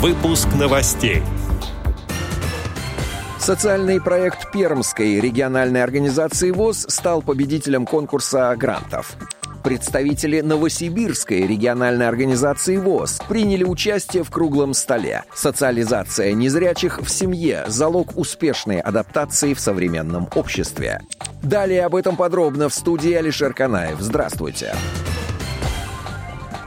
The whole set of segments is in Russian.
Выпуск новостей. Социальный проект Пермской региональной организации ВОЗ стал победителем конкурса грантов. Представители Новосибирской региональной организации ВОЗ приняли участие в круглом столе. Социализация незрячих в семье – залог успешной адаптации в современном обществе. Далее об этом подробно в студии Алишер Канаев. Здравствуйте. Здравствуйте.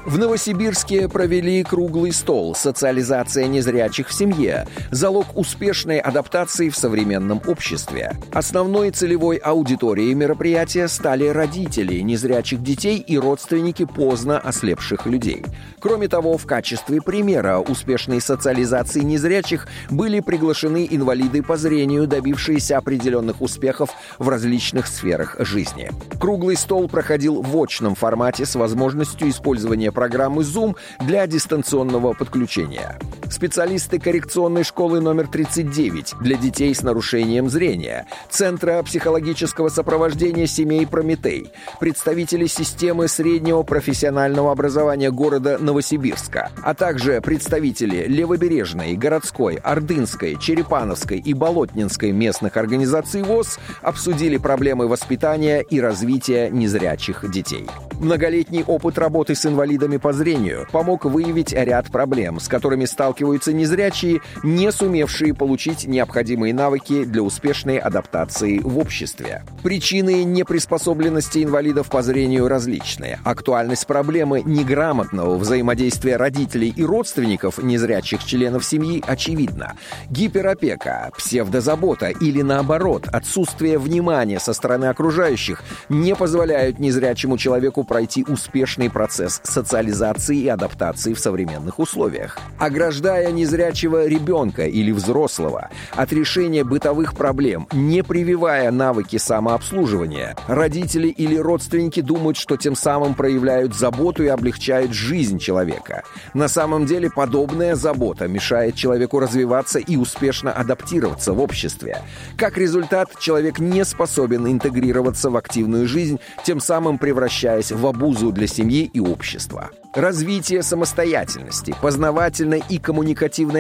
В Новосибирске провели круглый стол «Социализация незрячих в семье. Залог успешной адаптации в современном обществе». Основной целевой аудиторией мероприятия стали родители незрячих детей и родственники поздно ослепших людей. Кроме того, в качестве примера успешной социализации незрячих были приглашены инвалиды по зрению, добившиеся определенных успехов в различных сферах жизни. Круглый стол проходил в очном формате с возможностью использования программы Zoom для дистанционного подключения. Специалисты коррекционной школы номер 39 для детей с нарушением зрения, Центра психологического сопровождения семей «Прометей», представители системы среднего профессионального образования города Новосибирска, а также представители Левобережной, городской, Ордынской, Черепановской и Болотнинской местных организаций ВОЗ обсудили проблемы воспитания и развития незрячих детей. Многолетний опыт работы с инвалидами по зрению помог выявить ряд проблем, с которыми сталкиваются незрячие, не сумевшие получить необходимые навыки для успешной адаптации в обществе. Причины неприспособленности инвалидов по зрению различны. Актуальность проблемы неграмотного взаимодействия родителей и родственников незрячих членов семьи очевидна. Гиперопека, псевдозабота или наоборот, отсутствие внимания со стороны окружающих не позволяют незрячему человеку пройти успешный процесс социализации и адаптации в современных условиях. Ограждая незрячего ребенка или взрослого от решения бытовых проблем, не прививая навыки самообслуживания, родители или родственники думают, что тем самым проявляют заботу и облегчают жизнь человека. На самом деле подобная забота мешает человеку развиваться и успешно адаптироваться в обществе. Как результат, человек не способен интегрироваться в активную жизнь, тем самым превращаясь в обузу для семьи и общества. Развитие самостоятельности, познавательной и коммуникативной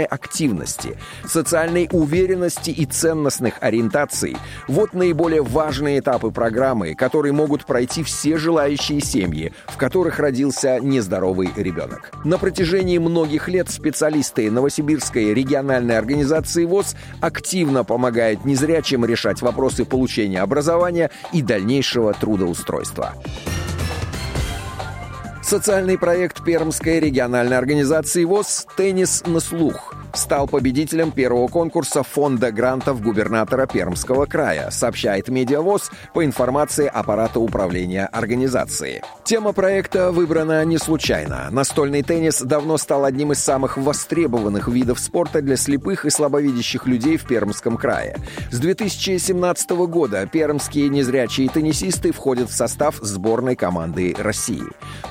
активности, социальной уверенности и ценностных ориентаций – вот наиболее важные этапы программы, которые могут пройти все желающие семьи, в которых родился нездоровый ребенок. На протяжении многих лет специалисты Новосибирской региональной организации ВОЗ активно помогают незрячим решать вопросы получения образования и дальнейшего трудоустройства. Социальный проект Пермской региональной организации ВОЗ «Теннис на слух» стал победителем первого конкурса фонда грантов губернатора Пермского края, сообщает Медиавоз по информации аппарата управления организации. Тема проекта выбрана не случайно. Настольный теннис давно стал одним из самых востребованных видов спорта для слепых и слабовидящих людей в Пермском крае. С 2017 года пермские незрячие теннисисты входят в состав сборной команды России.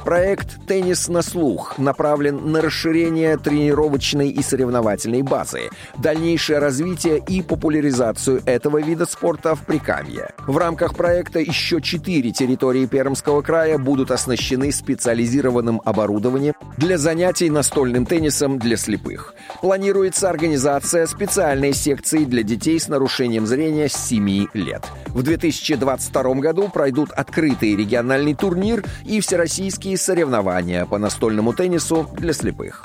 Проект «Теннис на слух» направлен на расширение тренировочной и соревновательной образовательной базы, дальнейшее развитие и популяризацию этого вида спорта в Прикамье. В рамках проекта еще четыре территории Пермского края будут оснащены специализированным оборудованием для занятий настольным теннисом для слепых. Планируется организация специальной секции для детей с нарушением зрения с 7 лет. В 2022 году пройдут открытый региональный турнир и всероссийские соревнования по настольному теннису для слепых.